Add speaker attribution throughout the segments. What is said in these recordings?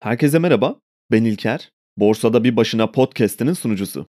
Speaker 1: Herkese merhaba, ben İlker. Borsada Bir Başına podcast'inin sunucusu.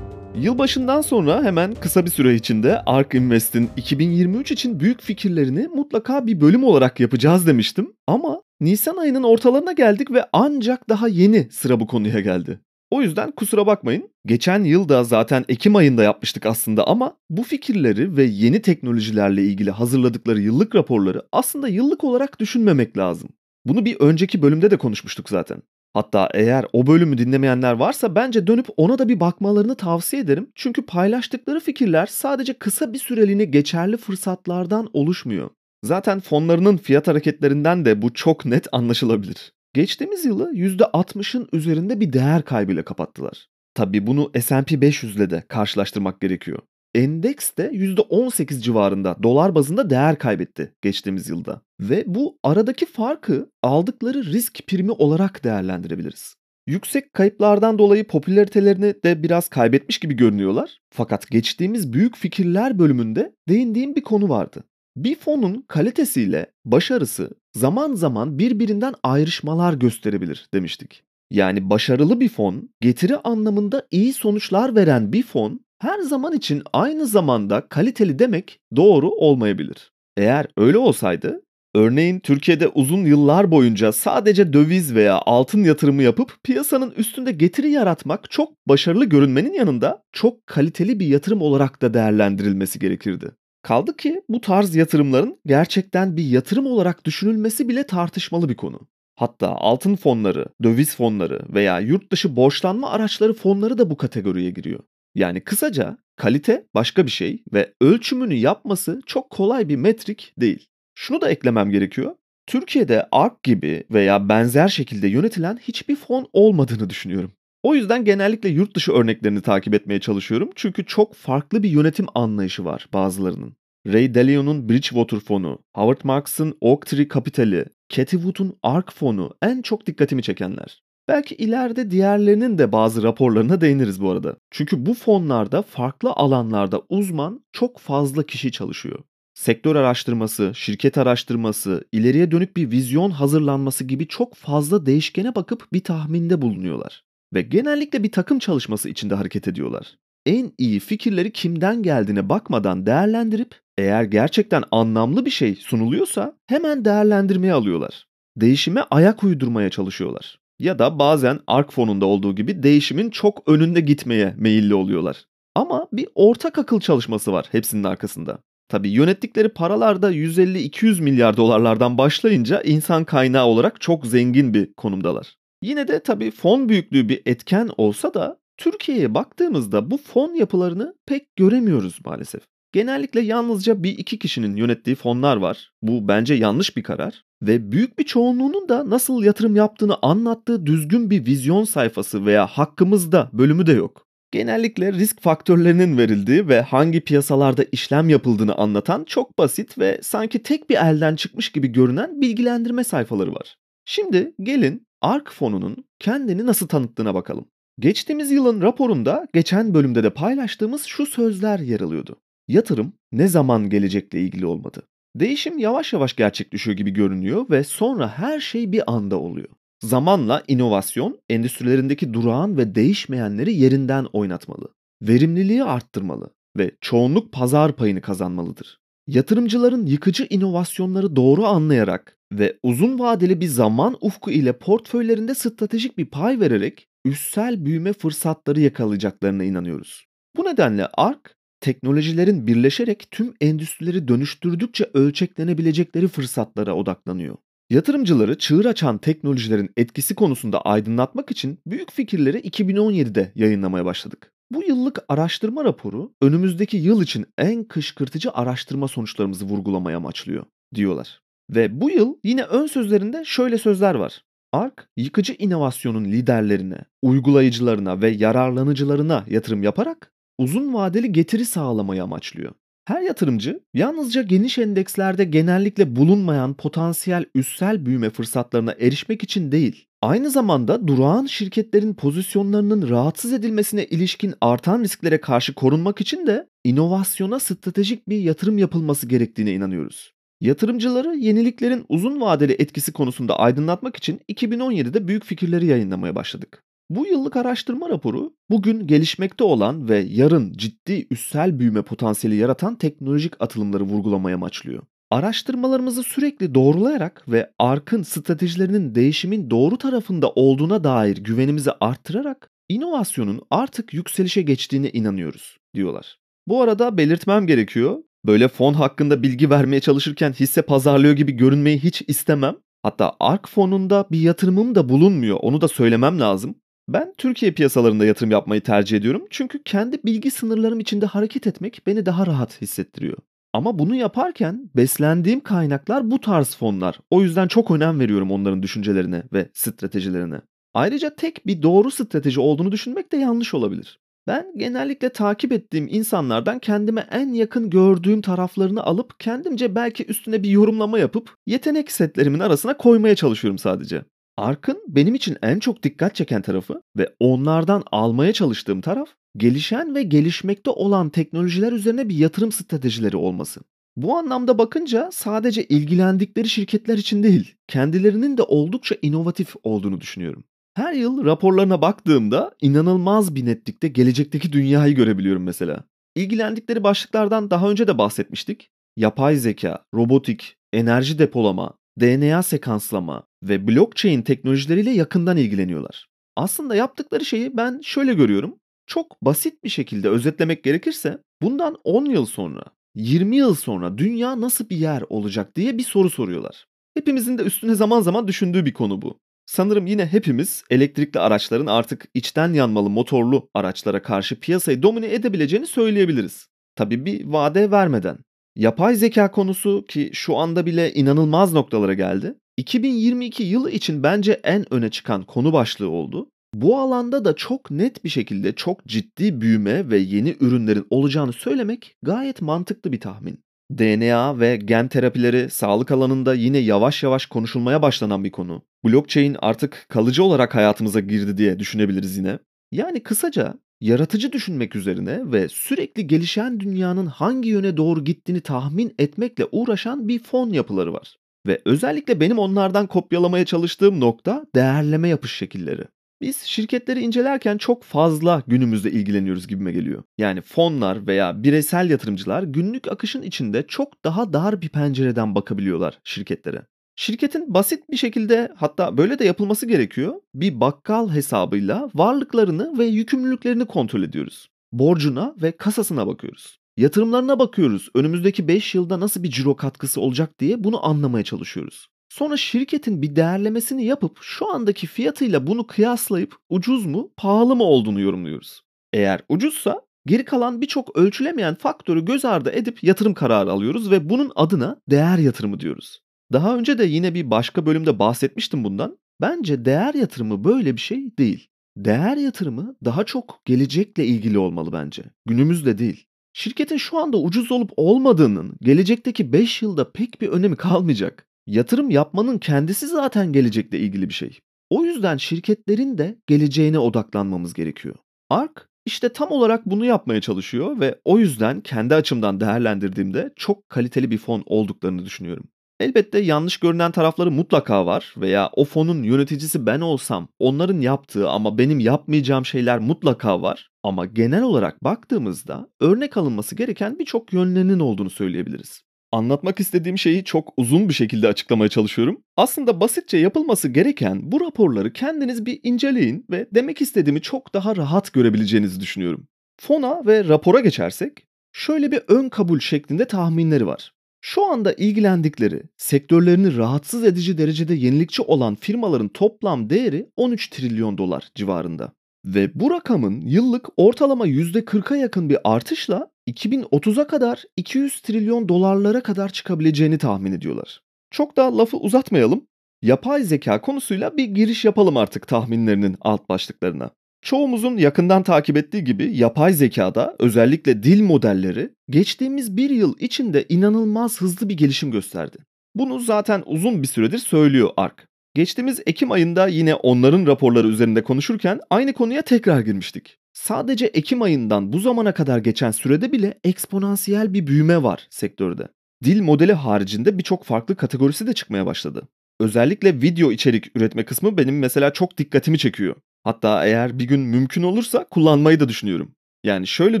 Speaker 1: Yılbaşından sonra hemen kısa bir süre içinde ARK Invest'in 2023 için büyük fikirlerini mutlaka bir bölüm olarak yapacağız demiştim. Ama Nisan ayının ortalarına geldik ve ancak daha yeni sıra bu konuya geldi. O yüzden kusura bakmayın. Geçen yıl da zaten Ekim ayında yapmıştık aslında ama bu fikirleri ve yeni teknolojilerle ilgili hazırladıkları yıllık raporları aslında yıllık olarak düşünmemek lazım. Bunu bir önceki bölümde de konuşmuştuk zaten. Hatta eğer o bölümü dinlemeyenler varsa bence dönüp ona da bir bakmalarını tavsiye ederim. Çünkü paylaştıkları fikirler sadece kısa bir süreliğine geçerli fırsatlardan oluşmuyor. Zaten fonlarının fiyat hareketlerinden de bu çok net anlaşılabilir. Geçtiğimiz yılı %60'ın üzerinde bir değer kaybıyla kapattılar. Tabi bunu S&P 500 ile de karşılaştırmak gerekiyor. Endeks de %18 civarında dolar bazında değer kaybetti geçtiğimiz yılda. Ve bu aradaki farkı aldıkları risk primi olarak değerlendirebiliriz. Yüksek kayıplardan dolayı popülaritelerini de biraz kaybetmiş gibi görünüyorlar. Fakat geçtiğimiz büyük fikirler bölümünde değindiğim bir konu vardı. Bir fonun kalitesiyle başarısı zaman zaman birbirinden ayrışmalar gösterebilir demiştik. Yani başarılı bir fon, getiri anlamında iyi sonuçlar veren bir fon her zaman için aynı zamanda kaliteli demek doğru olmayabilir. Eğer öyle olsaydı, örneğin Türkiye'de uzun yıllar boyunca sadece döviz veya altın yatırımı yapıp piyasanın üstünde getiri yaratmak çok başarılı görünmenin yanında çok kaliteli bir yatırım olarak da değerlendirilmesi gerekirdi. Kaldı ki bu tarz yatırımların gerçekten bir yatırım olarak düşünülmesi bile tartışmalı bir konu. Hatta altın fonları, döviz fonları veya yurt dışı borçlanma araçları fonları da bu kategoriye giriyor. Yani kısaca kalite başka bir şey ve ölçümünü yapması çok kolay bir metrik değil. Şunu da eklemem gerekiyor. Türkiye'de ARK gibi veya benzer şekilde yönetilen hiçbir fon olmadığını düşünüyorum. O yüzden genellikle yurt dışı örneklerini takip etmeye çalışıyorum. Çünkü çok farklı bir yönetim anlayışı var bazılarının. Ray Dalio'nun Bridgewater fonu, Howard Marks'ın Oaktree Kapitali, Cathy Wood'un ARK fonu en çok dikkatimi çekenler. Belki ileride diğerlerinin de bazı raporlarına değiniriz bu arada. Çünkü bu fonlarda farklı alanlarda uzman çok fazla kişi çalışıyor. Sektör araştırması, şirket araştırması, ileriye dönük bir vizyon hazırlanması gibi çok fazla değişkene bakıp bir tahminde bulunuyorlar ve genellikle bir takım çalışması içinde hareket ediyorlar. En iyi fikirleri kimden geldiğine bakmadan değerlendirip eğer gerçekten anlamlı bir şey sunuluyorsa hemen değerlendirmeye alıyorlar. Değişime ayak uydurmaya çalışıyorlar. Ya da bazen ARK fonunda olduğu gibi değişimin çok önünde gitmeye meyilli oluyorlar. Ama bir ortak akıl çalışması var hepsinin arkasında. Tabi yönettikleri paralar da 150-200 milyar dolarlardan başlayınca insan kaynağı olarak çok zengin bir konumdalar. Yine de tabii fon büyüklüğü bir etken olsa da Türkiye'ye baktığımızda bu fon yapılarını pek göremiyoruz maalesef. Genellikle yalnızca bir iki kişinin yönettiği fonlar var. Bu bence yanlış bir karar. Ve büyük bir çoğunluğunun da nasıl yatırım yaptığını anlattığı düzgün bir vizyon sayfası veya hakkımızda bölümü de yok. Genellikle risk faktörlerinin verildiği ve hangi piyasalarda işlem yapıldığını anlatan çok basit ve sanki tek bir elden çıkmış gibi görünen bilgilendirme sayfaları var. Şimdi gelin ARK fonunun kendini nasıl tanıttığına bakalım. Geçtiğimiz yılın raporunda geçen bölümde de paylaştığımız şu sözler yer alıyordu. Yatırım ne zaman gelecekle ilgili olmadı. Değişim yavaş yavaş gerçekleşiyor gibi görünüyor ve sonra her şey bir anda oluyor. Zamanla inovasyon endüstrilerindeki durağan ve değişmeyenleri yerinden oynatmalı. Verimliliği arttırmalı ve çoğunluk pazar payını kazanmalıdır. Yatırımcıların yıkıcı inovasyonları doğru anlayarak ve uzun vadeli bir zaman ufku ile portföylerinde stratejik bir pay vererek üssel büyüme fırsatları yakalayacaklarına inanıyoruz. Bu nedenle ARK, teknolojilerin birleşerek tüm endüstrileri dönüştürdükçe ölçeklenebilecekleri fırsatlara odaklanıyor. Yatırımcıları çığır açan teknolojilerin etkisi konusunda aydınlatmak için büyük fikirleri 2017'de yayınlamaya başladık. Bu yıllık araştırma raporu önümüzdeki yıl için en kışkırtıcı araştırma sonuçlarımızı vurgulamaya amaçlıyor diyorlar. Ve bu yıl yine ön sözlerinde şöyle sözler var. ARK, yıkıcı inovasyonun liderlerine, uygulayıcılarına ve yararlanıcılarına yatırım yaparak uzun vadeli getiri sağlamayı amaçlıyor. Her yatırımcı yalnızca geniş endekslerde genellikle bulunmayan potansiyel üssel büyüme fırsatlarına erişmek için değil, Aynı zamanda durağan şirketlerin pozisyonlarının rahatsız edilmesine ilişkin artan risklere karşı korunmak için de inovasyona stratejik bir yatırım yapılması gerektiğine inanıyoruz. Yatırımcıları yeniliklerin uzun vadeli etkisi konusunda aydınlatmak için 2017'de büyük fikirleri yayınlamaya başladık. Bu yıllık araştırma raporu bugün gelişmekte olan ve yarın ciddi üssel büyüme potansiyeli yaratan teknolojik atılımları vurgulamaya amaçlıyor. Araştırmalarımızı sürekli doğrulayarak ve ARK'ın stratejilerinin değişimin doğru tarafında olduğuna dair güvenimizi arttırarak inovasyonun artık yükselişe geçtiğine inanıyoruz diyorlar. Bu arada belirtmem gerekiyor. Böyle fon hakkında bilgi vermeye çalışırken hisse pazarlıyor gibi görünmeyi hiç istemem. Hatta ARK fonunda bir yatırımım da bulunmuyor. Onu da söylemem lazım. Ben Türkiye piyasalarında yatırım yapmayı tercih ediyorum. Çünkü kendi bilgi sınırlarım içinde hareket etmek beni daha rahat hissettiriyor. Ama bunu yaparken beslendiğim kaynaklar bu tarz fonlar. O yüzden çok önem veriyorum onların düşüncelerine ve stratejilerine. Ayrıca tek bir doğru strateji olduğunu düşünmek de yanlış olabilir. Ben genellikle takip ettiğim insanlardan kendime en yakın gördüğüm taraflarını alıp kendimce belki üstüne bir yorumlama yapıp yetenek setlerimin arasına koymaya çalışıyorum sadece. Ark'ın benim için en çok dikkat çeken tarafı ve onlardan almaya çalıştığım taraf gelişen ve gelişmekte olan teknolojiler üzerine bir yatırım stratejileri olması. Bu anlamda bakınca sadece ilgilendikleri şirketler için değil, kendilerinin de oldukça inovatif olduğunu düşünüyorum. Her yıl raporlarına baktığımda inanılmaz bir netlikte gelecekteki dünyayı görebiliyorum mesela. İlgilendikleri başlıklardan daha önce de bahsetmiştik. Yapay zeka, robotik, enerji depolama, DNA sekanslama ve blockchain teknolojileriyle yakından ilgileniyorlar. Aslında yaptıkları şeyi ben şöyle görüyorum. Çok basit bir şekilde özetlemek gerekirse bundan 10 yıl sonra, 20 yıl sonra dünya nasıl bir yer olacak diye bir soru soruyorlar. Hepimizin de üstüne zaman zaman düşündüğü bir konu bu. Sanırım yine hepimiz elektrikli araçların artık içten yanmalı motorlu araçlara karşı piyasayı domine edebileceğini söyleyebiliriz. Tabii bir vade vermeden. Yapay zeka konusu ki şu anda bile inanılmaz noktalara geldi. 2022 yılı için bence en öne çıkan konu başlığı oldu. Bu alanda da çok net bir şekilde çok ciddi büyüme ve yeni ürünlerin olacağını söylemek gayet mantıklı bir tahmin. DNA ve gen terapileri sağlık alanında yine yavaş yavaş konuşulmaya başlanan bir konu. Blockchain artık kalıcı olarak hayatımıza girdi diye düşünebiliriz yine. Yani kısaca yaratıcı düşünmek üzerine ve sürekli gelişen dünyanın hangi yöne doğru gittiğini tahmin etmekle uğraşan bir fon yapıları var. Ve özellikle benim onlardan kopyalamaya çalıştığım nokta değerleme yapış şekilleri. Biz şirketleri incelerken çok fazla günümüzde ilgileniyoruz gibime geliyor. Yani fonlar veya bireysel yatırımcılar günlük akışın içinde çok daha dar bir pencereden bakabiliyorlar şirketlere. Şirketin basit bir şekilde hatta böyle de yapılması gerekiyor. Bir bakkal hesabıyla varlıklarını ve yükümlülüklerini kontrol ediyoruz. Borcuna ve kasasına bakıyoruz. Yatırımlarına bakıyoruz. Önümüzdeki 5 yılda nasıl bir ciro katkısı olacak diye bunu anlamaya çalışıyoruz. Sonra şirketin bir değerlemesini yapıp şu andaki fiyatıyla bunu kıyaslayıp ucuz mu, pahalı mı olduğunu yorumluyoruz. Eğer ucuzsa geri kalan birçok ölçülemeyen faktörü göz ardı edip yatırım kararı alıyoruz ve bunun adına değer yatırımı diyoruz. Daha önce de yine bir başka bölümde bahsetmiştim bundan. Bence değer yatırımı böyle bir şey değil. Değer yatırımı daha çok gelecekle ilgili olmalı bence. Günümüzde değil. Şirketin şu anda ucuz olup olmadığının gelecekteki 5 yılda pek bir önemi kalmayacak. Yatırım yapmanın kendisi zaten gelecekle ilgili bir şey. O yüzden şirketlerin de geleceğine odaklanmamız gerekiyor. ARK işte tam olarak bunu yapmaya çalışıyor ve o yüzden kendi açımdan değerlendirdiğimde çok kaliteli bir fon olduklarını düşünüyorum. Elbette yanlış görünen tarafları mutlaka var veya o fonun yöneticisi ben olsam onların yaptığı ama benim yapmayacağım şeyler mutlaka var. Ama genel olarak baktığımızda örnek alınması gereken birçok yönlerinin olduğunu söyleyebiliriz. Anlatmak istediğim şeyi çok uzun bir şekilde açıklamaya çalışıyorum. Aslında basitçe yapılması gereken bu raporları kendiniz bir inceleyin ve demek istediğimi çok daha rahat görebileceğinizi düşünüyorum. Fona ve rapora geçersek şöyle bir ön kabul şeklinde tahminleri var. Şu anda ilgilendikleri, sektörlerini rahatsız edici derecede yenilikçi olan firmaların toplam değeri 13 trilyon dolar civarında. Ve bu rakamın yıllık ortalama %40'a yakın bir artışla 2030'a kadar 200 trilyon dolarlara kadar çıkabileceğini tahmin ediyorlar. Çok da lafı uzatmayalım. Yapay zeka konusuyla bir giriş yapalım artık tahminlerinin alt başlıklarına. Çoğumuzun yakından takip ettiği gibi yapay zekada özellikle dil modelleri geçtiğimiz bir yıl içinde inanılmaz hızlı bir gelişim gösterdi. Bunu zaten uzun bir süredir söylüyor ARK. Geçtiğimiz Ekim ayında yine onların raporları üzerinde konuşurken aynı konuya tekrar girmiştik. Sadece Ekim ayından bu zamana kadar geçen sürede bile eksponansiyel bir büyüme var sektörde. Dil modeli haricinde birçok farklı kategorisi de çıkmaya başladı. Özellikle video içerik üretme kısmı benim mesela çok dikkatimi çekiyor. Hatta eğer bir gün mümkün olursa kullanmayı da düşünüyorum. Yani şöyle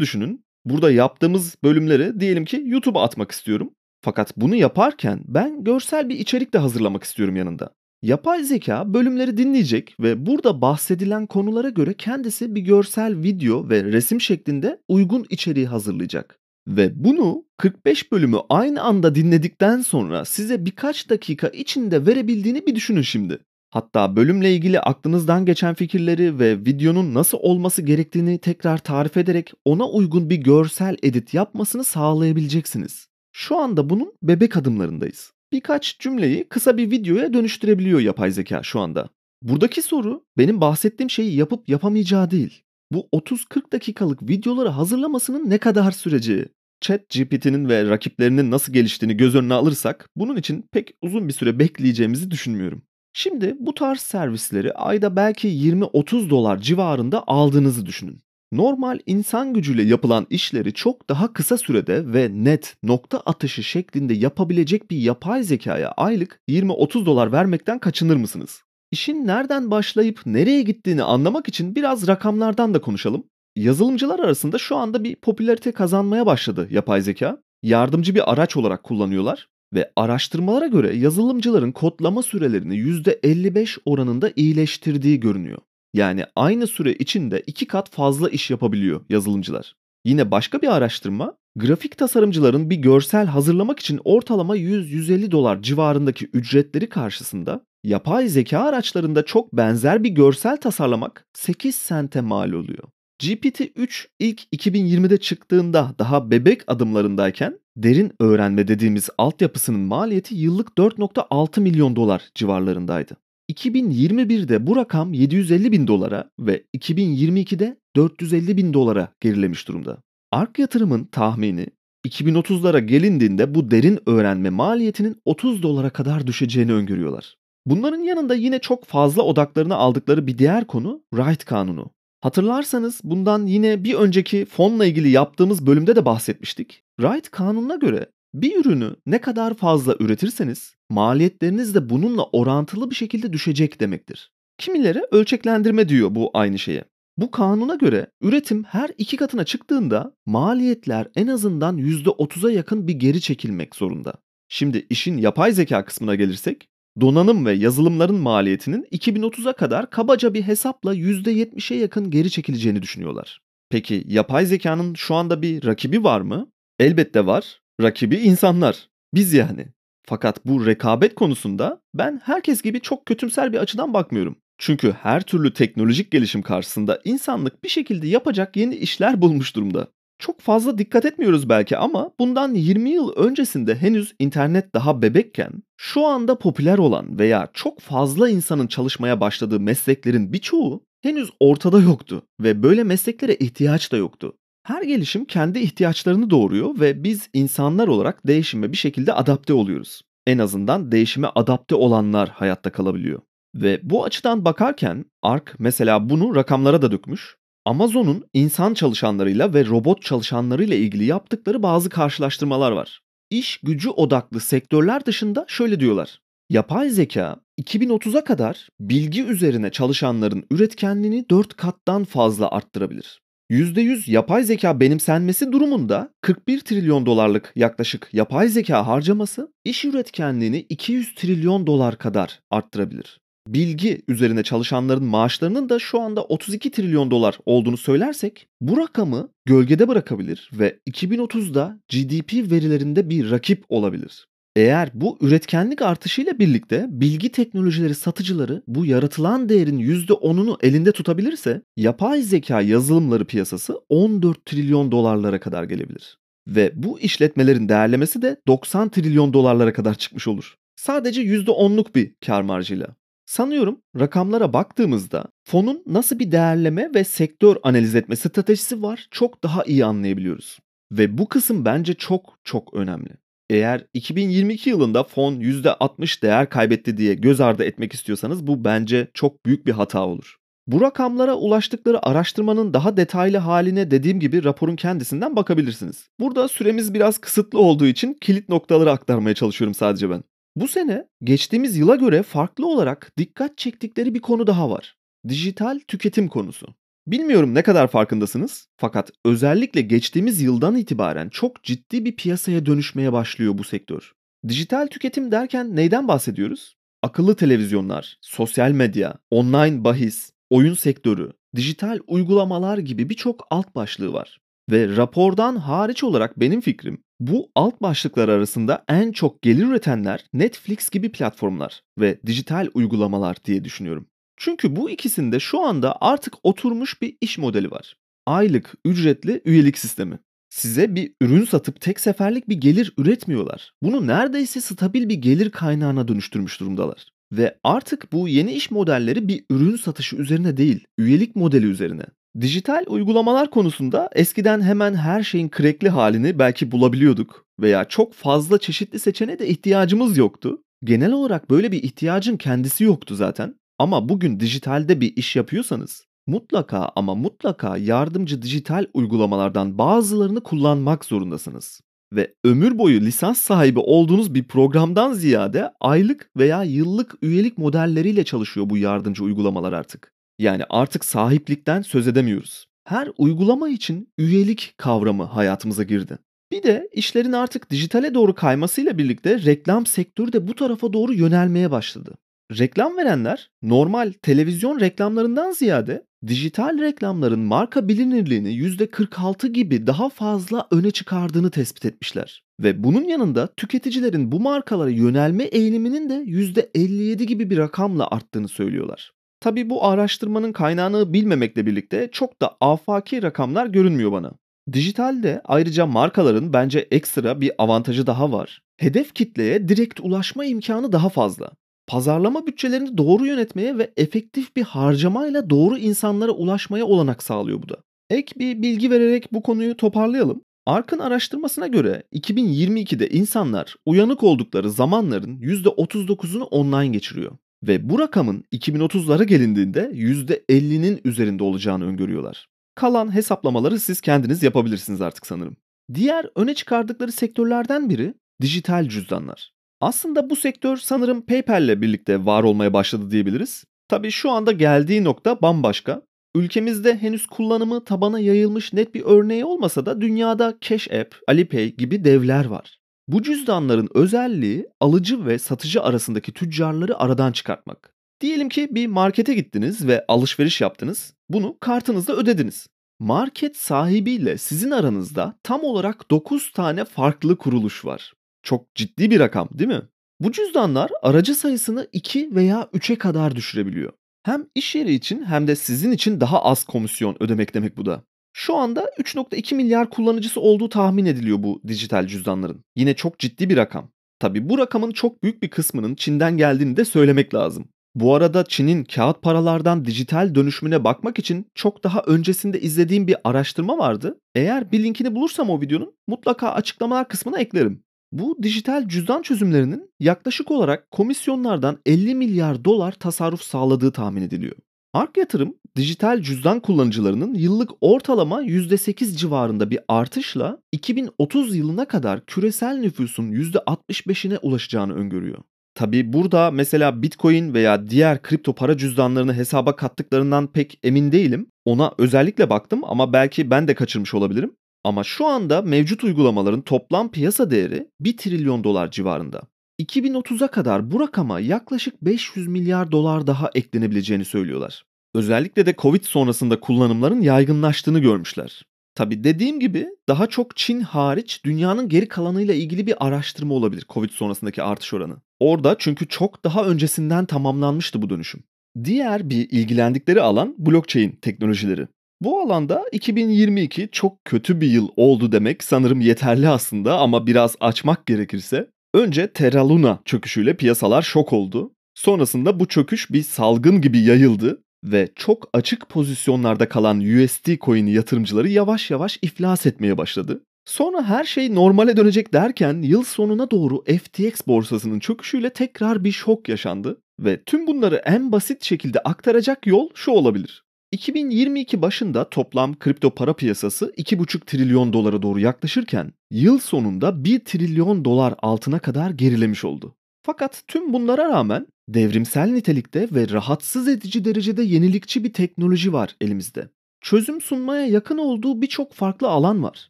Speaker 1: düşünün, burada yaptığımız bölümleri diyelim ki YouTube'a atmak istiyorum. Fakat bunu yaparken ben görsel bir içerik de hazırlamak istiyorum yanında. Yapay zeka bölümleri dinleyecek ve burada bahsedilen konulara göre kendisi bir görsel video ve resim şeklinde uygun içeriği hazırlayacak. Ve bunu 45 bölümü aynı anda dinledikten sonra size birkaç dakika içinde verebildiğini bir düşünün şimdi. Hatta bölümle ilgili aklınızdan geçen fikirleri ve videonun nasıl olması gerektiğini tekrar tarif ederek ona uygun bir görsel edit yapmasını sağlayabileceksiniz. Şu anda bunun bebek adımlarındayız. Birkaç cümleyi kısa bir videoya dönüştürebiliyor yapay zeka şu anda. Buradaki soru benim bahsettiğim şeyi yapıp yapamayacağı değil. Bu 30-40 dakikalık videoları hazırlamasının ne kadar süreceği. Chat GPT'nin ve rakiplerinin nasıl geliştiğini göz önüne alırsak bunun için pek uzun bir süre bekleyeceğimizi düşünmüyorum. Şimdi bu tarz servisleri ayda belki 20-30 dolar civarında aldığınızı düşünün. Normal insan gücüyle yapılan işleri çok daha kısa sürede ve net nokta atışı şeklinde yapabilecek bir yapay zekaya aylık 20-30 dolar vermekten kaçınır mısınız? İşin nereden başlayıp nereye gittiğini anlamak için biraz rakamlardan da konuşalım. Yazılımcılar arasında şu anda bir popülarite kazanmaya başladı yapay zeka. Yardımcı bir araç olarak kullanıyorlar ve araştırmalara göre yazılımcıların kodlama sürelerini %55 oranında iyileştirdiği görünüyor. Yani aynı süre içinde iki kat fazla iş yapabiliyor yazılımcılar. Yine başka bir araştırma, grafik tasarımcıların bir görsel hazırlamak için ortalama 100-150 dolar civarındaki ücretleri karşısında yapay zeka araçlarında çok benzer bir görsel tasarlamak 8 sente mal oluyor. GPT-3 ilk 2020'de çıktığında daha bebek adımlarındayken derin öğrenme dediğimiz altyapısının maliyeti yıllık 4.6 milyon dolar civarlarındaydı. 2021'de bu rakam 750 bin dolara ve 2022'de 450 bin dolara gerilemiş durumda. Ark yatırımın tahmini 2030'lara gelindiğinde bu derin öğrenme maliyetinin 30 dolara kadar düşeceğini öngörüyorlar. Bunların yanında yine çok fazla odaklarını aldıkları bir diğer konu Wright kanunu. Hatırlarsanız bundan yine bir önceki fonla ilgili yaptığımız bölümde de bahsetmiştik. Wright kanununa göre bir ürünü ne kadar fazla üretirseniz maliyetleriniz de bununla orantılı bir şekilde düşecek demektir. Kimileri ölçeklendirme diyor bu aynı şeye. Bu kanuna göre üretim her iki katına çıktığında maliyetler en azından %30'a yakın bir geri çekilmek zorunda. Şimdi işin yapay zeka kısmına gelirsek donanım ve yazılımların maliyetinin 2030'a kadar kabaca bir hesapla %70'e yakın geri çekileceğini düşünüyorlar. Peki yapay zekanın şu anda bir rakibi var mı? Elbette var. Rakibi insanlar. Biz yani. Fakat bu rekabet konusunda ben herkes gibi çok kötümser bir açıdan bakmıyorum. Çünkü her türlü teknolojik gelişim karşısında insanlık bir şekilde yapacak yeni işler bulmuş durumda. Çok fazla dikkat etmiyoruz belki ama bundan 20 yıl öncesinde henüz internet daha bebekken şu anda popüler olan veya çok fazla insanın çalışmaya başladığı mesleklerin birçoğu henüz ortada yoktu ve böyle mesleklere ihtiyaç da yoktu. Her gelişim kendi ihtiyaçlarını doğuruyor ve biz insanlar olarak değişime bir şekilde adapte oluyoruz. En azından değişime adapte olanlar hayatta kalabiliyor. Ve bu açıdan bakarken ARK mesela bunu rakamlara da dökmüş. Amazon'un insan çalışanlarıyla ve robot çalışanlarıyla ilgili yaptıkları bazı karşılaştırmalar var. İş gücü odaklı sektörler dışında şöyle diyorlar. Yapay zeka 2030'a kadar bilgi üzerine çalışanların üretkenliğini 4 kattan fazla arttırabilir. %100 yapay zeka benimsenmesi durumunda 41 trilyon dolarlık yaklaşık yapay zeka harcaması iş üretkenliğini 200 trilyon dolar kadar arttırabilir. Bilgi üzerine çalışanların maaşlarının da şu anda 32 trilyon dolar olduğunu söylersek bu rakamı gölgede bırakabilir ve 2030'da GDP verilerinde bir rakip olabilir. Eğer bu üretkenlik artışıyla birlikte bilgi teknolojileri satıcıları bu yaratılan değerin %10'unu elinde tutabilirse yapay zeka yazılımları piyasası 14 trilyon dolarlara kadar gelebilir. Ve bu işletmelerin değerlemesi de 90 trilyon dolarlara kadar çıkmış olur. Sadece %10'luk bir kar marjıyla. Sanıyorum rakamlara baktığımızda fonun nasıl bir değerleme ve sektör analiz etme stratejisi var çok daha iyi anlayabiliyoruz. Ve bu kısım bence çok çok önemli. Eğer 2022 yılında fon %60 değer kaybetti diye göz ardı etmek istiyorsanız bu bence çok büyük bir hata olur. Bu rakamlara ulaştıkları araştırmanın daha detaylı haline dediğim gibi raporun kendisinden bakabilirsiniz. Burada süremiz biraz kısıtlı olduğu için kilit noktaları aktarmaya çalışıyorum sadece ben. Bu sene geçtiğimiz yıla göre farklı olarak dikkat çektikleri bir konu daha var. Dijital tüketim konusu. Bilmiyorum ne kadar farkındasınız fakat özellikle geçtiğimiz yıldan itibaren çok ciddi bir piyasaya dönüşmeye başlıyor bu sektör. Dijital tüketim derken neyden bahsediyoruz? Akıllı televizyonlar, sosyal medya, online bahis, oyun sektörü, dijital uygulamalar gibi birçok alt başlığı var. Ve rapordan hariç olarak benim fikrim bu alt başlıklar arasında en çok gelir üretenler Netflix gibi platformlar ve dijital uygulamalar diye düşünüyorum. Çünkü bu ikisinde şu anda artık oturmuş bir iş modeli var. Aylık ücretli üyelik sistemi. Size bir ürün satıp tek seferlik bir gelir üretmiyorlar. Bunu neredeyse stabil bir gelir kaynağına dönüştürmüş durumdalar. Ve artık bu yeni iş modelleri bir ürün satışı üzerine değil, üyelik modeli üzerine. Dijital uygulamalar konusunda eskiden hemen her şeyin crackli halini belki bulabiliyorduk veya çok fazla çeşitli seçeneğe de ihtiyacımız yoktu. Genel olarak böyle bir ihtiyacın kendisi yoktu zaten. Ama bugün dijitalde bir iş yapıyorsanız mutlaka ama mutlaka yardımcı dijital uygulamalardan bazılarını kullanmak zorundasınız. Ve ömür boyu lisans sahibi olduğunuz bir programdan ziyade aylık veya yıllık üyelik modelleriyle çalışıyor bu yardımcı uygulamalar artık. Yani artık sahiplikten söz edemiyoruz. Her uygulama için üyelik kavramı hayatımıza girdi. Bir de işlerin artık dijitale doğru kaymasıyla birlikte reklam sektörü de bu tarafa doğru yönelmeye başladı. Reklam verenler normal televizyon reklamlarından ziyade dijital reklamların marka bilinirliğini %46 gibi daha fazla öne çıkardığını tespit etmişler. Ve bunun yanında tüketicilerin bu markalara yönelme eğiliminin de %57 gibi bir rakamla arttığını söylüyorlar. Tabi bu araştırmanın kaynağını bilmemekle birlikte çok da afaki rakamlar görünmüyor bana. Dijitalde ayrıca markaların bence ekstra bir avantajı daha var. Hedef kitleye direkt ulaşma imkanı daha fazla. Pazarlama bütçelerini doğru yönetmeye ve efektif bir harcamayla doğru insanlara ulaşmaya olanak sağlıyor bu da. Ek bir bilgi vererek bu konuyu toparlayalım. Ark'ın araştırmasına göre 2022'de insanlar uyanık oldukları zamanların %39'unu online geçiriyor. Ve bu rakamın 2030'lara gelindiğinde %50'nin üzerinde olacağını öngörüyorlar. Kalan hesaplamaları siz kendiniz yapabilirsiniz artık sanırım. Diğer öne çıkardıkları sektörlerden biri dijital cüzdanlar. Aslında bu sektör sanırım PayPal ile birlikte var olmaya başladı diyebiliriz. Tabii şu anda geldiği nokta bambaşka. Ülkemizde henüz kullanımı tabana yayılmış net bir örneği olmasa da dünyada Cash App, Alipay gibi devler var. Bu cüzdanların özelliği alıcı ve satıcı arasındaki tüccarları aradan çıkartmak. Diyelim ki bir markete gittiniz ve alışveriş yaptınız. Bunu kartınızla ödediniz. Market sahibiyle sizin aranızda tam olarak 9 tane farklı kuruluş var. Çok ciddi bir rakam değil mi? Bu cüzdanlar aracı sayısını 2 veya 3'e kadar düşürebiliyor. Hem iş yeri için hem de sizin için daha az komisyon ödemek demek bu da. Şu anda 3.2 milyar kullanıcısı olduğu tahmin ediliyor bu dijital cüzdanların. Yine çok ciddi bir rakam. Tabi bu rakamın çok büyük bir kısmının Çin'den geldiğini de söylemek lazım. Bu arada Çin'in kağıt paralardan dijital dönüşümüne bakmak için çok daha öncesinde izlediğim bir araştırma vardı. Eğer bir linkini bulursam o videonun mutlaka açıklamalar kısmına eklerim. Bu dijital cüzdan çözümlerinin yaklaşık olarak komisyonlardan 50 milyar dolar tasarruf sağladığı tahmin ediliyor. Ark Yatırım, dijital cüzdan kullanıcılarının yıllık ortalama %8 civarında bir artışla 2030 yılına kadar küresel nüfusun %65'ine ulaşacağını öngörüyor. Tabi burada mesela Bitcoin veya diğer kripto para cüzdanlarını hesaba kattıklarından pek emin değilim. Ona özellikle baktım ama belki ben de kaçırmış olabilirim. Ama şu anda mevcut uygulamaların toplam piyasa değeri 1 trilyon dolar civarında. 2030'a kadar bu rakama yaklaşık 500 milyar dolar daha eklenebileceğini söylüyorlar. Özellikle de Covid sonrasında kullanımların yaygınlaştığını görmüşler. Tabi dediğim gibi daha çok Çin hariç dünyanın geri kalanıyla ilgili bir araştırma olabilir Covid sonrasındaki artış oranı. Orada çünkü çok daha öncesinden tamamlanmıştı bu dönüşüm. Diğer bir ilgilendikleri alan blockchain teknolojileri. Bu alanda 2022 çok kötü bir yıl oldu demek sanırım yeterli aslında ama biraz açmak gerekirse. Önce Terra Luna çöküşüyle piyasalar şok oldu. Sonrasında bu çöküş bir salgın gibi yayıldı ve çok açık pozisyonlarda kalan USD coin'i yatırımcıları yavaş yavaş iflas etmeye başladı. Sonra her şey normale dönecek derken yıl sonuna doğru FTX borsasının çöküşüyle tekrar bir şok yaşandı ve tüm bunları en basit şekilde aktaracak yol şu olabilir. 2022 başında toplam kripto para piyasası 2,5 trilyon dolara doğru yaklaşırken yıl sonunda 1 trilyon dolar altına kadar gerilemiş oldu. Fakat tüm bunlara rağmen devrimsel nitelikte ve rahatsız edici derecede yenilikçi bir teknoloji var elimizde. Çözüm sunmaya yakın olduğu birçok farklı alan var.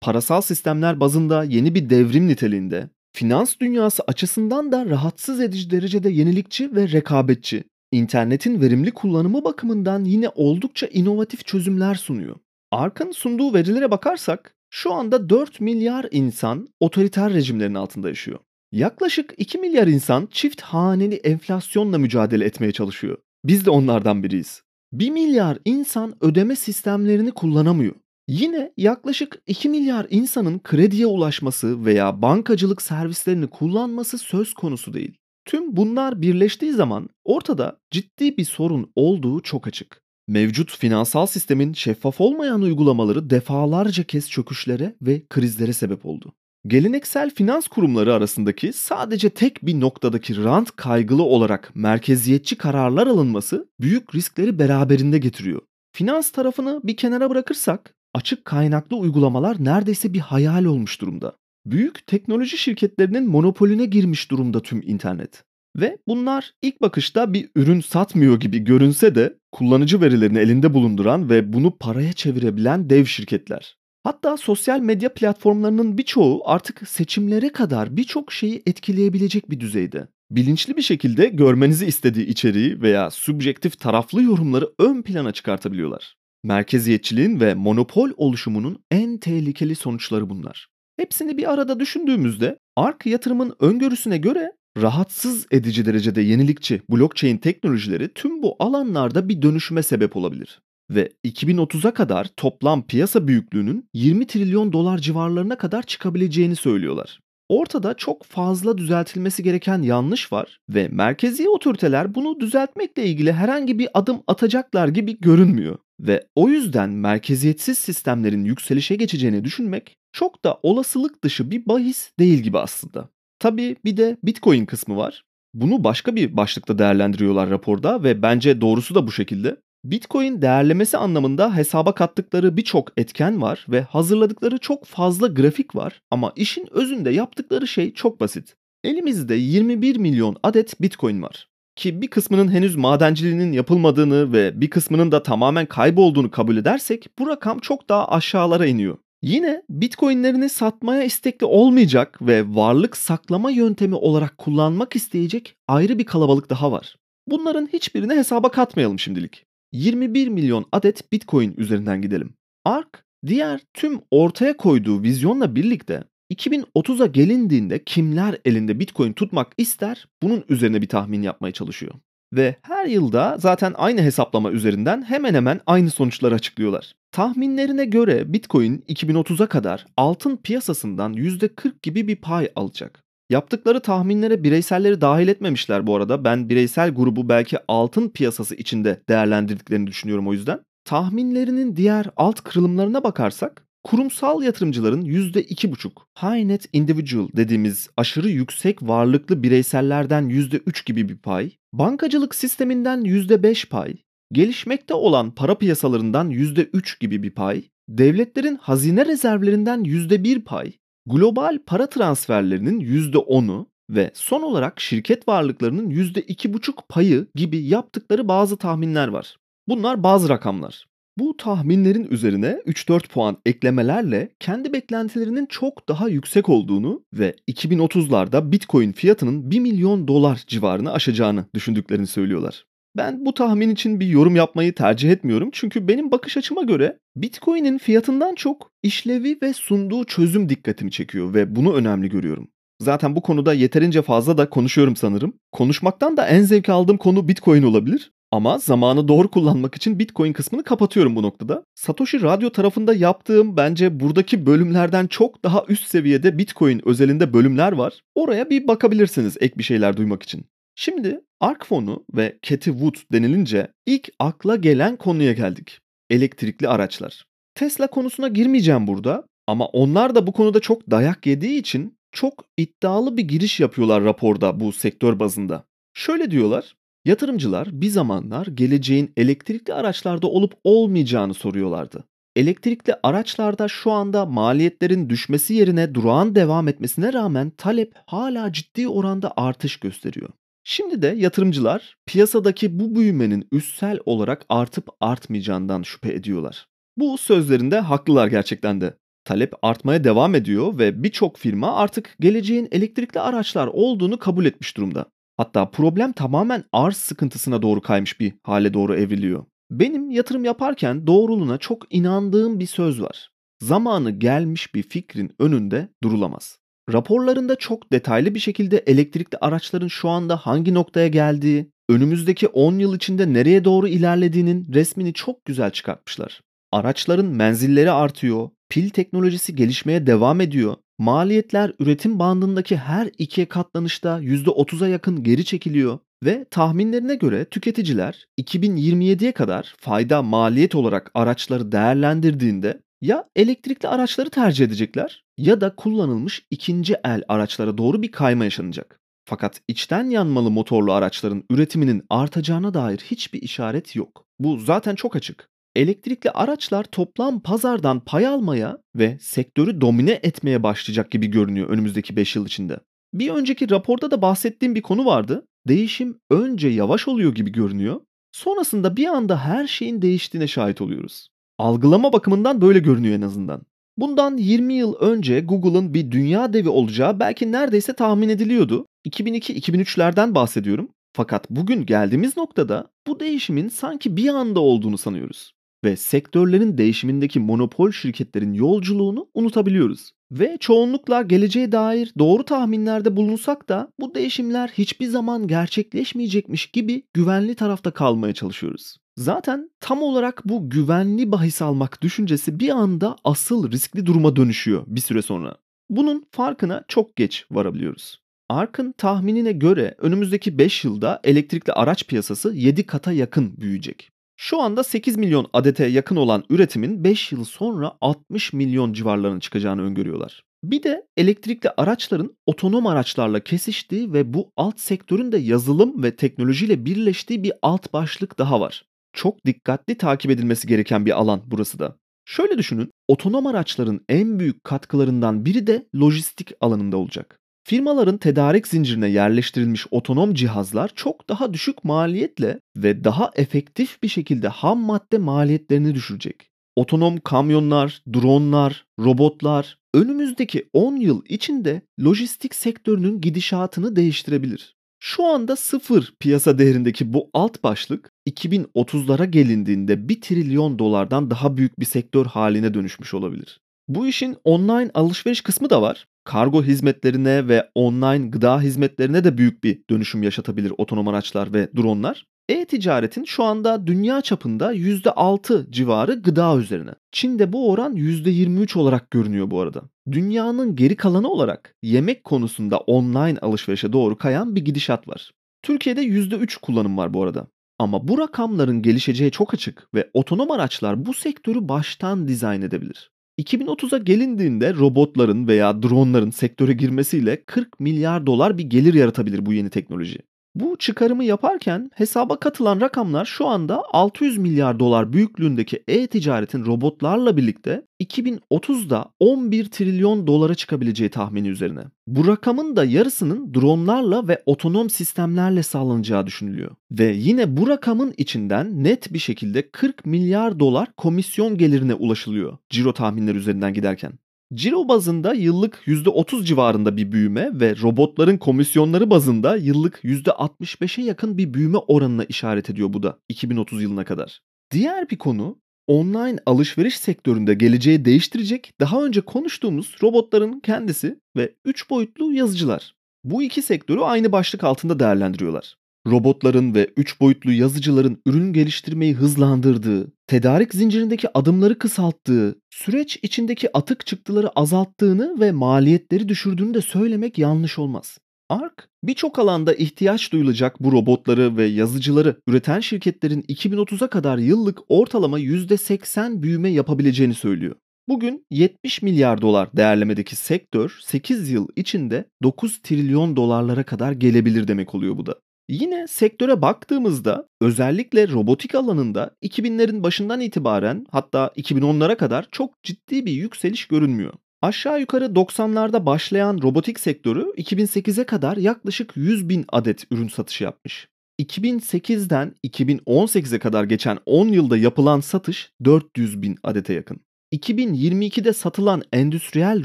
Speaker 1: Parasal sistemler bazında yeni bir devrim niteliğinde, finans dünyası açısından da rahatsız edici derecede yenilikçi ve rekabetçi. İnternetin verimli kullanımı bakımından yine oldukça inovatif çözümler sunuyor. Ark'ın sunduğu verilere bakarsak şu anda 4 milyar insan otoriter rejimlerin altında yaşıyor. Yaklaşık 2 milyar insan çift haneli enflasyonla mücadele etmeye çalışıyor. Biz de onlardan biriyiz. 1 milyar insan ödeme sistemlerini kullanamıyor. Yine yaklaşık 2 milyar insanın krediye ulaşması veya bankacılık servislerini kullanması söz konusu değil. Tüm bunlar birleştiği zaman ortada ciddi bir sorun olduğu çok açık. Mevcut finansal sistemin şeffaf olmayan uygulamaları defalarca kez çöküşlere ve krizlere sebep oldu. Geleneksel finans kurumları arasındaki sadece tek bir noktadaki rant kaygılı olarak merkeziyetçi kararlar alınması büyük riskleri beraberinde getiriyor. Finans tarafını bir kenara bırakırsak açık kaynaklı uygulamalar neredeyse bir hayal olmuş durumda. Büyük teknoloji şirketlerinin monopoline girmiş durumda tüm internet. Ve bunlar ilk bakışta bir ürün satmıyor gibi görünse de kullanıcı verilerini elinde bulunduran ve bunu paraya çevirebilen dev şirketler. Hatta sosyal medya platformlarının birçoğu artık seçimlere kadar birçok şeyi etkileyebilecek bir düzeyde. Bilinçli bir şekilde görmenizi istediği içeriği veya subjektif taraflı yorumları ön plana çıkartabiliyorlar. Merkeziyetçiliğin ve monopol oluşumunun en tehlikeli sonuçları bunlar. Hepsini bir arada düşündüğümüzde ARK yatırımın öngörüsüne göre rahatsız edici derecede yenilikçi blockchain teknolojileri tüm bu alanlarda bir dönüşüme sebep olabilir ve 2030'a kadar toplam piyasa büyüklüğünün 20 trilyon dolar civarlarına kadar çıkabileceğini söylüyorlar. Ortada çok fazla düzeltilmesi gereken yanlış var ve merkezi otoriteler bunu düzeltmekle ilgili herhangi bir adım atacaklar gibi görünmüyor. Ve o yüzden merkeziyetsiz sistemlerin yükselişe geçeceğini düşünmek çok da olasılık dışı bir bahis değil gibi aslında. Tabii bir de Bitcoin kısmı var. Bunu başka bir başlıkta değerlendiriyorlar raporda ve bence doğrusu da bu şekilde. Bitcoin değerlemesi anlamında hesaba kattıkları birçok etken var ve hazırladıkları çok fazla grafik var ama işin özünde yaptıkları şey çok basit. Elimizde 21 milyon adet Bitcoin var. Ki bir kısmının henüz madenciliğinin yapılmadığını ve bir kısmının da tamamen kaybolduğunu kabul edersek bu rakam çok daha aşağılara iniyor. Yine Bitcoin'lerini satmaya istekli olmayacak ve varlık saklama yöntemi olarak kullanmak isteyecek ayrı bir kalabalık daha var. Bunların hiçbirini hesaba katmayalım şimdilik. 21 milyon adet Bitcoin üzerinden gidelim. ARK diğer tüm ortaya koyduğu vizyonla birlikte 2030'a gelindiğinde kimler elinde Bitcoin tutmak ister bunun üzerine bir tahmin yapmaya çalışıyor. Ve her yılda zaten aynı hesaplama üzerinden hemen hemen aynı sonuçları açıklıyorlar. Tahminlerine göre Bitcoin 2030'a kadar altın piyasasından %40 gibi bir pay alacak. Yaptıkları tahminlere bireyselleri dahil etmemişler bu arada. Ben bireysel grubu belki altın piyasası içinde değerlendirdiklerini düşünüyorum o yüzden. Tahminlerinin diğer alt kırılımlarına bakarsak kurumsal yatırımcıların %2,5 high net individual dediğimiz aşırı yüksek varlıklı bireysellerden %3 gibi bir pay, bankacılık sisteminden %5 pay, gelişmekte olan para piyasalarından %3 gibi bir pay, devletlerin hazine rezervlerinden %1 pay, global para transferlerinin %10'u ve son olarak şirket varlıklarının %2,5 payı gibi yaptıkları bazı tahminler var. Bunlar bazı rakamlar. Bu tahminlerin üzerine 3-4 puan eklemelerle kendi beklentilerinin çok daha yüksek olduğunu ve 2030'larda Bitcoin fiyatının 1 milyon dolar civarını aşacağını düşündüklerini söylüyorlar. Ben bu tahmin için bir yorum yapmayı tercih etmiyorum çünkü benim bakış açıma göre Bitcoin'in fiyatından çok işlevi ve sunduğu çözüm dikkatimi çekiyor ve bunu önemli görüyorum. Zaten bu konuda yeterince fazla da konuşuyorum sanırım. Konuşmaktan da en zevk aldığım konu Bitcoin olabilir. Ama zamanı doğru kullanmak için Bitcoin kısmını kapatıyorum bu noktada. Satoshi Radyo tarafında yaptığım bence buradaki bölümlerden çok daha üst seviyede Bitcoin özelinde bölümler var. Oraya bir bakabilirsiniz ek bir şeyler duymak için. Şimdi Ark fonu ve Cathy Wood denilince ilk akla gelen konuya geldik. Elektrikli araçlar. Tesla konusuna girmeyeceğim burada. Ama onlar da bu konuda çok dayak yediği için çok iddialı bir giriş yapıyorlar raporda bu sektör bazında. Şöyle diyorlar, yatırımcılar bir zamanlar geleceğin elektrikli araçlarda olup olmayacağını soruyorlardı. Elektrikli araçlarda şu anda maliyetlerin düşmesi yerine durağan devam etmesine rağmen talep hala ciddi oranda artış gösteriyor. Şimdi de yatırımcılar piyasadaki bu büyümenin üssel olarak artıp artmayacağından şüphe ediyorlar. Bu sözlerinde haklılar gerçekten de. Talep artmaya devam ediyor ve birçok firma artık geleceğin elektrikli araçlar olduğunu kabul etmiş durumda. Hatta problem tamamen arz sıkıntısına doğru kaymış bir hale doğru evriliyor. Benim yatırım yaparken doğruluğuna çok inandığım bir söz var. Zamanı gelmiş bir fikrin önünde durulamaz. Raporlarında çok detaylı bir şekilde elektrikli araçların şu anda hangi noktaya geldiği, önümüzdeki 10 yıl içinde nereye doğru ilerlediğinin resmini çok güzel çıkartmışlar. Araçların menzilleri artıyor, pil teknolojisi gelişmeye devam ediyor, maliyetler üretim bandındaki her iki katlanışta %30'a yakın geri çekiliyor ve tahminlerine göre tüketiciler 2027'ye kadar fayda maliyet olarak araçları değerlendirdiğinde ya elektrikli araçları tercih edecekler ya da kullanılmış ikinci el araçlara doğru bir kayma yaşanacak. Fakat içten yanmalı motorlu araçların üretiminin artacağına dair hiçbir işaret yok. Bu zaten çok açık. Elektrikli araçlar toplam pazardan pay almaya ve sektörü domine etmeye başlayacak gibi görünüyor önümüzdeki 5 yıl içinde. Bir önceki raporda da bahsettiğim bir konu vardı. Değişim önce yavaş oluyor gibi görünüyor. Sonrasında bir anda her şeyin değiştiğine şahit oluyoruz. Algılama bakımından böyle görünüyor en azından. Bundan 20 yıl önce Google'ın bir dünya devi olacağı belki neredeyse tahmin ediliyordu. 2002-2003'lerden bahsediyorum. Fakat bugün geldiğimiz noktada bu değişimin sanki bir anda olduğunu sanıyoruz ve sektörlerin değişimindeki monopol şirketlerin yolculuğunu unutabiliyoruz. Ve çoğunlukla geleceğe dair doğru tahminlerde bulunsak da bu değişimler hiçbir zaman gerçekleşmeyecekmiş gibi güvenli tarafta kalmaya çalışıyoruz. Zaten tam olarak bu güvenli bahis almak düşüncesi bir anda asıl riskli duruma dönüşüyor bir süre sonra. Bunun farkına çok geç varabiliyoruz. Ark'ın tahminine göre önümüzdeki 5 yılda elektrikli araç piyasası 7 kata yakın büyüyecek. Şu anda 8 milyon adete yakın olan üretimin 5 yıl sonra 60 milyon civarlarına çıkacağını öngörüyorlar. Bir de elektrikli araçların otonom araçlarla kesiştiği ve bu alt sektörün de yazılım ve teknolojiyle birleştiği bir alt başlık daha var. Çok dikkatli takip edilmesi gereken bir alan burası da. Şöyle düşünün, otonom araçların en büyük katkılarından biri de lojistik alanında olacak. Firmaların tedarik zincirine yerleştirilmiş otonom cihazlar çok daha düşük maliyetle ve daha efektif bir şekilde ham madde maliyetlerini düşürecek. Otonom kamyonlar, dronlar, robotlar önümüzdeki 10 yıl içinde lojistik sektörünün gidişatını değiştirebilir. Şu anda sıfır piyasa değerindeki bu alt başlık 2030'lara gelindiğinde 1 trilyon dolardan daha büyük bir sektör haline dönüşmüş olabilir. Bu işin online alışveriş kısmı da var. Kargo hizmetlerine ve online gıda hizmetlerine de büyük bir dönüşüm yaşatabilir otonom araçlar ve dronlar. E-ticaretin şu anda dünya çapında %6 civarı gıda üzerine. Çin'de bu oran %23 olarak görünüyor bu arada. Dünyanın geri kalanı olarak yemek konusunda online alışverişe doğru kayan bir gidişat var. Türkiye'de %3 kullanım var bu arada. Ama bu rakamların gelişeceği çok açık ve otonom araçlar bu sektörü baştan dizayn edebilir. 2030'a gelindiğinde robotların veya dronların sektöre girmesiyle 40 milyar dolar bir gelir yaratabilir bu yeni teknoloji. Bu çıkarımı yaparken hesaba katılan rakamlar şu anda 600 milyar dolar büyüklüğündeki e-ticaretin robotlarla birlikte 2030'da 11 trilyon dolara çıkabileceği tahmini üzerine. Bu rakamın da yarısının dronlarla ve otonom sistemlerle sağlanacağı düşünülüyor. Ve yine bu rakamın içinden net bir şekilde 40 milyar dolar komisyon gelirine ulaşılıyor ciro tahminleri üzerinden giderken. Ciro bazında yıllık %30 civarında bir büyüme ve robotların komisyonları bazında yıllık %65'e yakın bir büyüme oranına işaret ediyor bu da 2030 yılına kadar. Diğer bir konu online alışveriş sektöründe geleceği değiştirecek daha önce konuştuğumuz robotların kendisi ve 3 boyutlu yazıcılar. Bu iki sektörü aynı başlık altında değerlendiriyorlar robotların ve 3 boyutlu yazıcıların ürün geliştirmeyi hızlandırdığı, tedarik zincirindeki adımları kısalttığı, süreç içindeki atık çıktıları azalttığını ve maliyetleri düşürdüğünü de söylemek yanlış olmaz. ARK, birçok alanda ihtiyaç duyulacak bu robotları ve yazıcıları üreten şirketlerin 2030'a kadar yıllık ortalama %80 büyüme yapabileceğini söylüyor. Bugün 70 milyar dolar değerlemedeki sektör 8 yıl içinde 9 trilyon dolarlara kadar gelebilir demek oluyor bu da. Yine sektöre baktığımızda özellikle robotik alanında 2000'lerin başından itibaren hatta 2010'lara kadar çok ciddi bir yükseliş görünmüyor. Aşağı yukarı 90'larda başlayan robotik sektörü 2008'e kadar yaklaşık 100 bin adet ürün satışı yapmış. 2008'den 2018'e kadar geçen 10 yılda yapılan satış 400 bin adete yakın. 2022'de satılan endüstriyel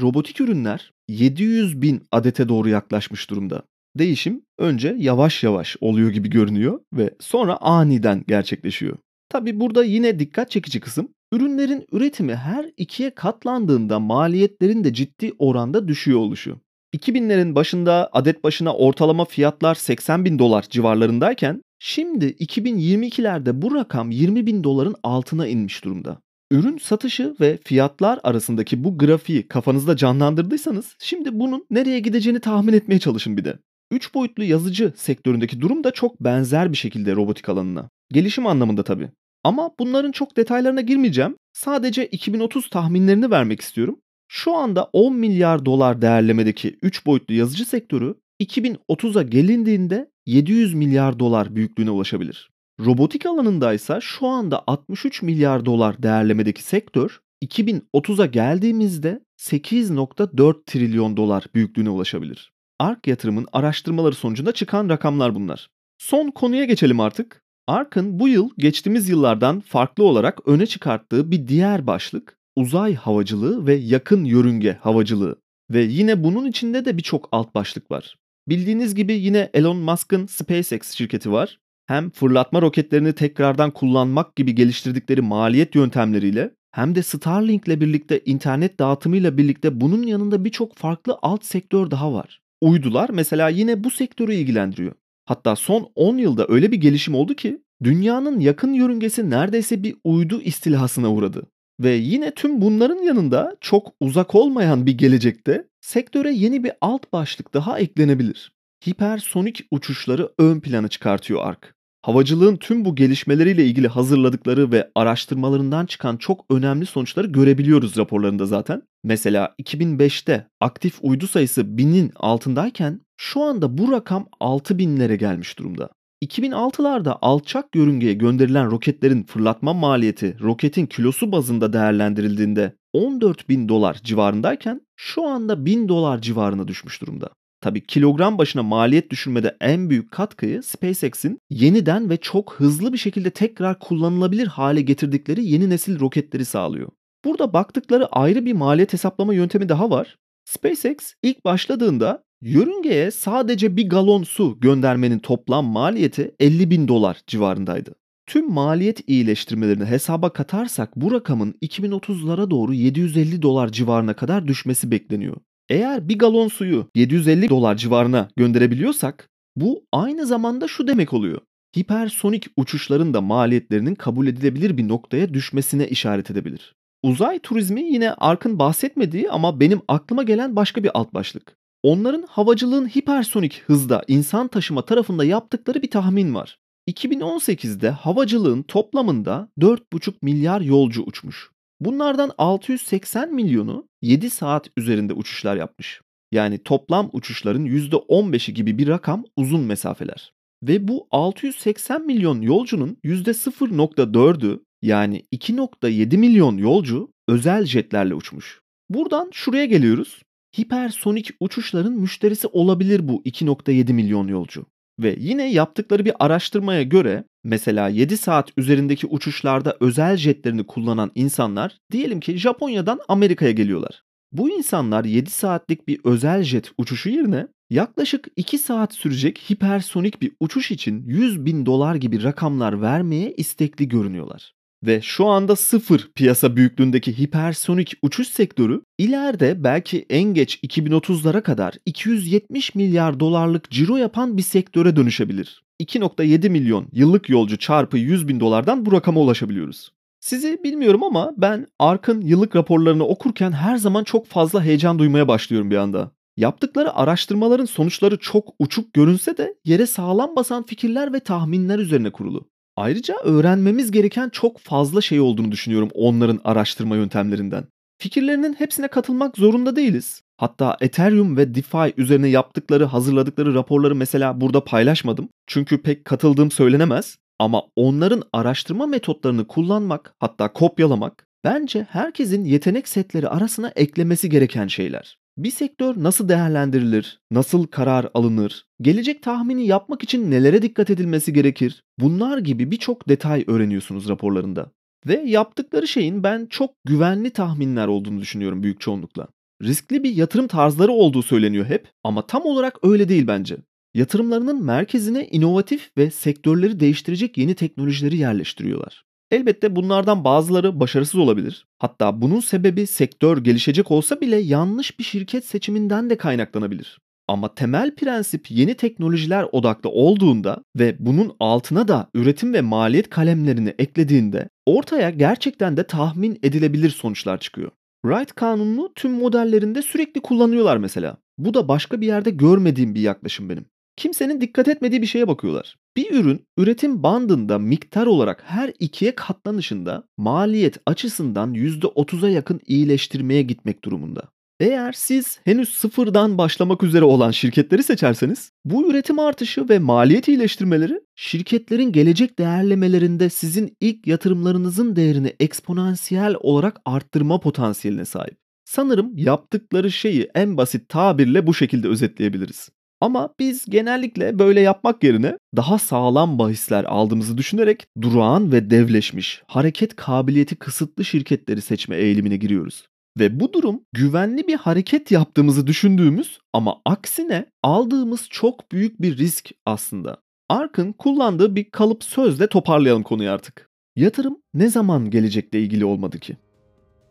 Speaker 1: robotik ürünler 700 bin adete doğru yaklaşmış durumda. Değişim önce yavaş yavaş oluyor gibi görünüyor ve sonra aniden gerçekleşiyor. Tabi burada yine dikkat çekici kısım ürünlerin üretimi her ikiye katlandığında maliyetlerin de ciddi oranda düşüyor oluşu. 2000'lerin başında adet başına ortalama fiyatlar 80 bin dolar civarlarındayken şimdi 2022'lerde bu rakam 20 bin doların altına inmiş durumda. Ürün satışı ve fiyatlar arasındaki bu grafiği kafanızda canlandırdıysanız şimdi bunun nereye gideceğini tahmin etmeye çalışın bir de. 3 boyutlu yazıcı sektöründeki durum da çok benzer bir şekilde robotik alanına. Gelişim anlamında tabii. Ama bunların çok detaylarına girmeyeceğim. Sadece 2030 tahminlerini vermek istiyorum. Şu anda 10 milyar dolar değerlemedeki 3 boyutlu yazıcı sektörü 2030'a gelindiğinde 700 milyar dolar büyüklüğüne ulaşabilir. Robotik alanında ise şu anda 63 milyar dolar değerlemedeki sektör 2030'a geldiğimizde 8.4 trilyon dolar büyüklüğüne ulaşabilir. ARK yatırımın araştırmaları sonucunda çıkan rakamlar bunlar. Son konuya geçelim artık. ARK'ın bu yıl geçtiğimiz yıllardan farklı olarak öne çıkarttığı bir diğer başlık uzay havacılığı ve yakın yörünge havacılığı. Ve yine bunun içinde de birçok alt başlık var. Bildiğiniz gibi yine Elon Musk'ın SpaceX şirketi var. Hem fırlatma roketlerini tekrardan kullanmak gibi geliştirdikleri maliyet yöntemleriyle hem de Starlink ile birlikte internet dağıtımıyla birlikte bunun yanında birçok farklı alt sektör daha var. Uydular mesela yine bu sektörü ilgilendiriyor. Hatta son 10 yılda öyle bir gelişim oldu ki dünyanın yakın yörüngesi neredeyse bir uydu istilhasına uğradı. Ve yine tüm bunların yanında çok uzak olmayan bir gelecekte sektöre yeni bir alt başlık daha eklenebilir. Hipersonik uçuşları ön plana çıkartıyor ARK. Havacılığın tüm bu gelişmeleriyle ilgili hazırladıkları ve araştırmalarından çıkan çok önemli sonuçları görebiliyoruz raporlarında zaten. Mesela 2005'te aktif uydu sayısı 1000'in altındayken şu anda bu rakam 6000'lere gelmiş durumda. 2006'larda alçak yörüngeye gönderilen roketlerin fırlatma maliyeti roketin kilosu bazında değerlendirildiğinde 14 bin dolar civarındayken şu anda 1000 dolar civarına düşmüş durumda. Tabi kilogram başına maliyet düşürmede en büyük katkıyı SpaceX'in yeniden ve çok hızlı bir şekilde tekrar kullanılabilir hale getirdikleri yeni nesil roketleri sağlıyor. Burada baktıkları ayrı bir maliyet hesaplama yöntemi daha var. SpaceX ilk başladığında yörüngeye sadece bir galon su göndermenin toplam maliyeti 50 bin dolar civarındaydı. Tüm maliyet iyileştirmelerini hesaba katarsak bu rakamın 2030'lara doğru 750 dolar civarına kadar düşmesi bekleniyor. Eğer bir galon suyu 750 dolar civarına gönderebiliyorsak bu aynı zamanda şu demek oluyor. Hipersonik uçuşların da maliyetlerinin kabul edilebilir bir noktaya düşmesine işaret edebilir. Uzay turizmi yine Ark'ın bahsetmediği ama benim aklıma gelen başka bir alt başlık. Onların havacılığın hipersonik hızda insan taşıma tarafında yaptıkları bir tahmin var. 2018'de havacılığın toplamında 4,5 milyar yolcu uçmuş. Bunlardan 680 milyonu 7 saat üzerinde uçuşlar yapmış. Yani toplam uçuşların %15'i gibi bir rakam uzun mesafeler. Ve bu 680 milyon yolcunun %0.4'ü yani 2.7 milyon yolcu özel jetlerle uçmuş. Buradan şuraya geliyoruz. Hipersonik uçuşların müşterisi olabilir bu 2.7 milyon yolcu. Ve yine yaptıkları bir araştırmaya göre mesela 7 saat üzerindeki uçuşlarda özel jetlerini kullanan insanlar diyelim ki Japonya'dan Amerika'ya geliyorlar. Bu insanlar 7 saatlik bir özel jet uçuşu yerine yaklaşık 2 saat sürecek hipersonik bir uçuş için 100 bin dolar gibi rakamlar vermeye istekli görünüyorlar ve şu anda sıfır piyasa büyüklüğündeki hipersonik uçuş sektörü ileride belki en geç 2030'lara kadar 270 milyar dolarlık ciro yapan bir sektöre dönüşebilir. 2.7 milyon yıllık yolcu çarpı 100 bin dolardan bu rakama ulaşabiliyoruz. Sizi bilmiyorum ama ben ARK'ın yıllık raporlarını okurken her zaman çok fazla heyecan duymaya başlıyorum bir anda. Yaptıkları araştırmaların sonuçları çok uçuk görünse de yere sağlam basan fikirler ve tahminler üzerine kurulu. Ayrıca öğrenmemiz gereken çok fazla şey olduğunu düşünüyorum onların araştırma yöntemlerinden. Fikirlerinin hepsine katılmak zorunda değiliz. Hatta Ethereum ve DeFi üzerine yaptıkları, hazırladıkları raporları mesela burada paylaşmadım. Çünkü pek katıldığım söylenemez. Ama onların araştırma metotlarını kullanmak, hatta kopyalamak bence herkesin yetenek setleri arasına eklemesi gereken şeyler. Bir sektör nasıl değerlendirilir, nasıl karar alınır, gelecek tahmini yapmak için nelere dikkat edilmesi gerekir? Bunlar gibi birçok detay öğreniyorsunuz raporlarında. Ve yaptıkları şeyin ben çok güvenli tahminler olduğunu düşünüyorum büyük çoğunlukla. Riskli bir yatırım tarzları olduğu söyleniyor hep ama tam olarak öyle değil bence. Yatırımlarının merkezine inovatif ve sektörleri değiştirecek yeni teknolojileri yerleştiriyorlar. Elbette bunlardan bazıları başarısız olabilir. Hatta bunun sebebi sektör gelişecek olsa bile yanlış bir şirket seçiminden de kaynaklanabilir. Ama temel prensip yeni teknolojiler odaklı olduğunda ve bunun altına da üretim ve maliyet kalemlerini eklediğinde ortaya gerçekten de tahmin edilebilir sonuçlar çıkıyor. Wright kanununu tüm modellerinde sürekli kullanıyorlar mesela. Bu da başka bir yerde görmediğim bir yaklaşım benim. Kimsenin dikkat etmediği bir şeye bakıyorlar. Bir ürün üretim bandında miktar olarak her ikiye katlanışında maliyet açısından %30'a yakın iyileştirmeye gitmek durumunda. Eğer siz henüz sıfırdan başlamak üzere olan şirketleri seçerseniz bu üretim artışı ve maliyet iyileştirmeleri şirketlerin gelecek değerlemelerinde sizin ilk yatırımlarınızın değerini eksponansiyel olarak arttırma potansiyeline sahip. Sanırım yaptıkları şeyi en basit tabirle bu şekilde özetleyebiliriz. Ama biz genellikle böyle yapmak yerine daha sağlam bahisler aldığımızı düşünerek durağan ve devleşmiş, hareket kabiliyeti kısıtlı şirketleri seçme eğilimine giriyoruz. Ve bu durum güvenli bir hareket yaptığımızı düşündüğümüz ama aksine aldığımız çok büyük bir risk aslında. Ark'ın kullandığı bir kalıp sözle toparlayalım konuyu artık. Yatırım ne zaman gelecekle ilgili olmadı ki?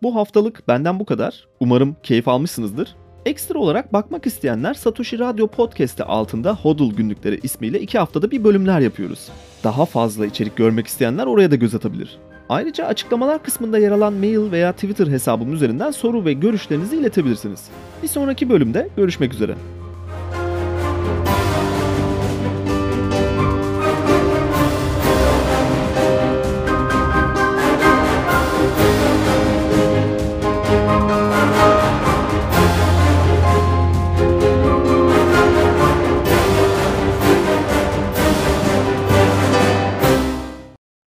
Speaker 1: Bu haftalık benden bu kadar. Umarım keyif almışsınızdır. Ekstra olarak bakmak isteyenler Satoshi Radyo Podcast'i altında Hodl günlükleri ismiyle iki haftada bir bölümler yapıyoruz. Daha fazla içerik görmek isteyenler oraya da göz atabilir. Ayrıca açıklamalar kısmında yer alan mail veya Twitter hesabım üzerinden soru ve görüşlerinizi iletebilirsiniz. Bir sonraki bölümde görüşmek üzere.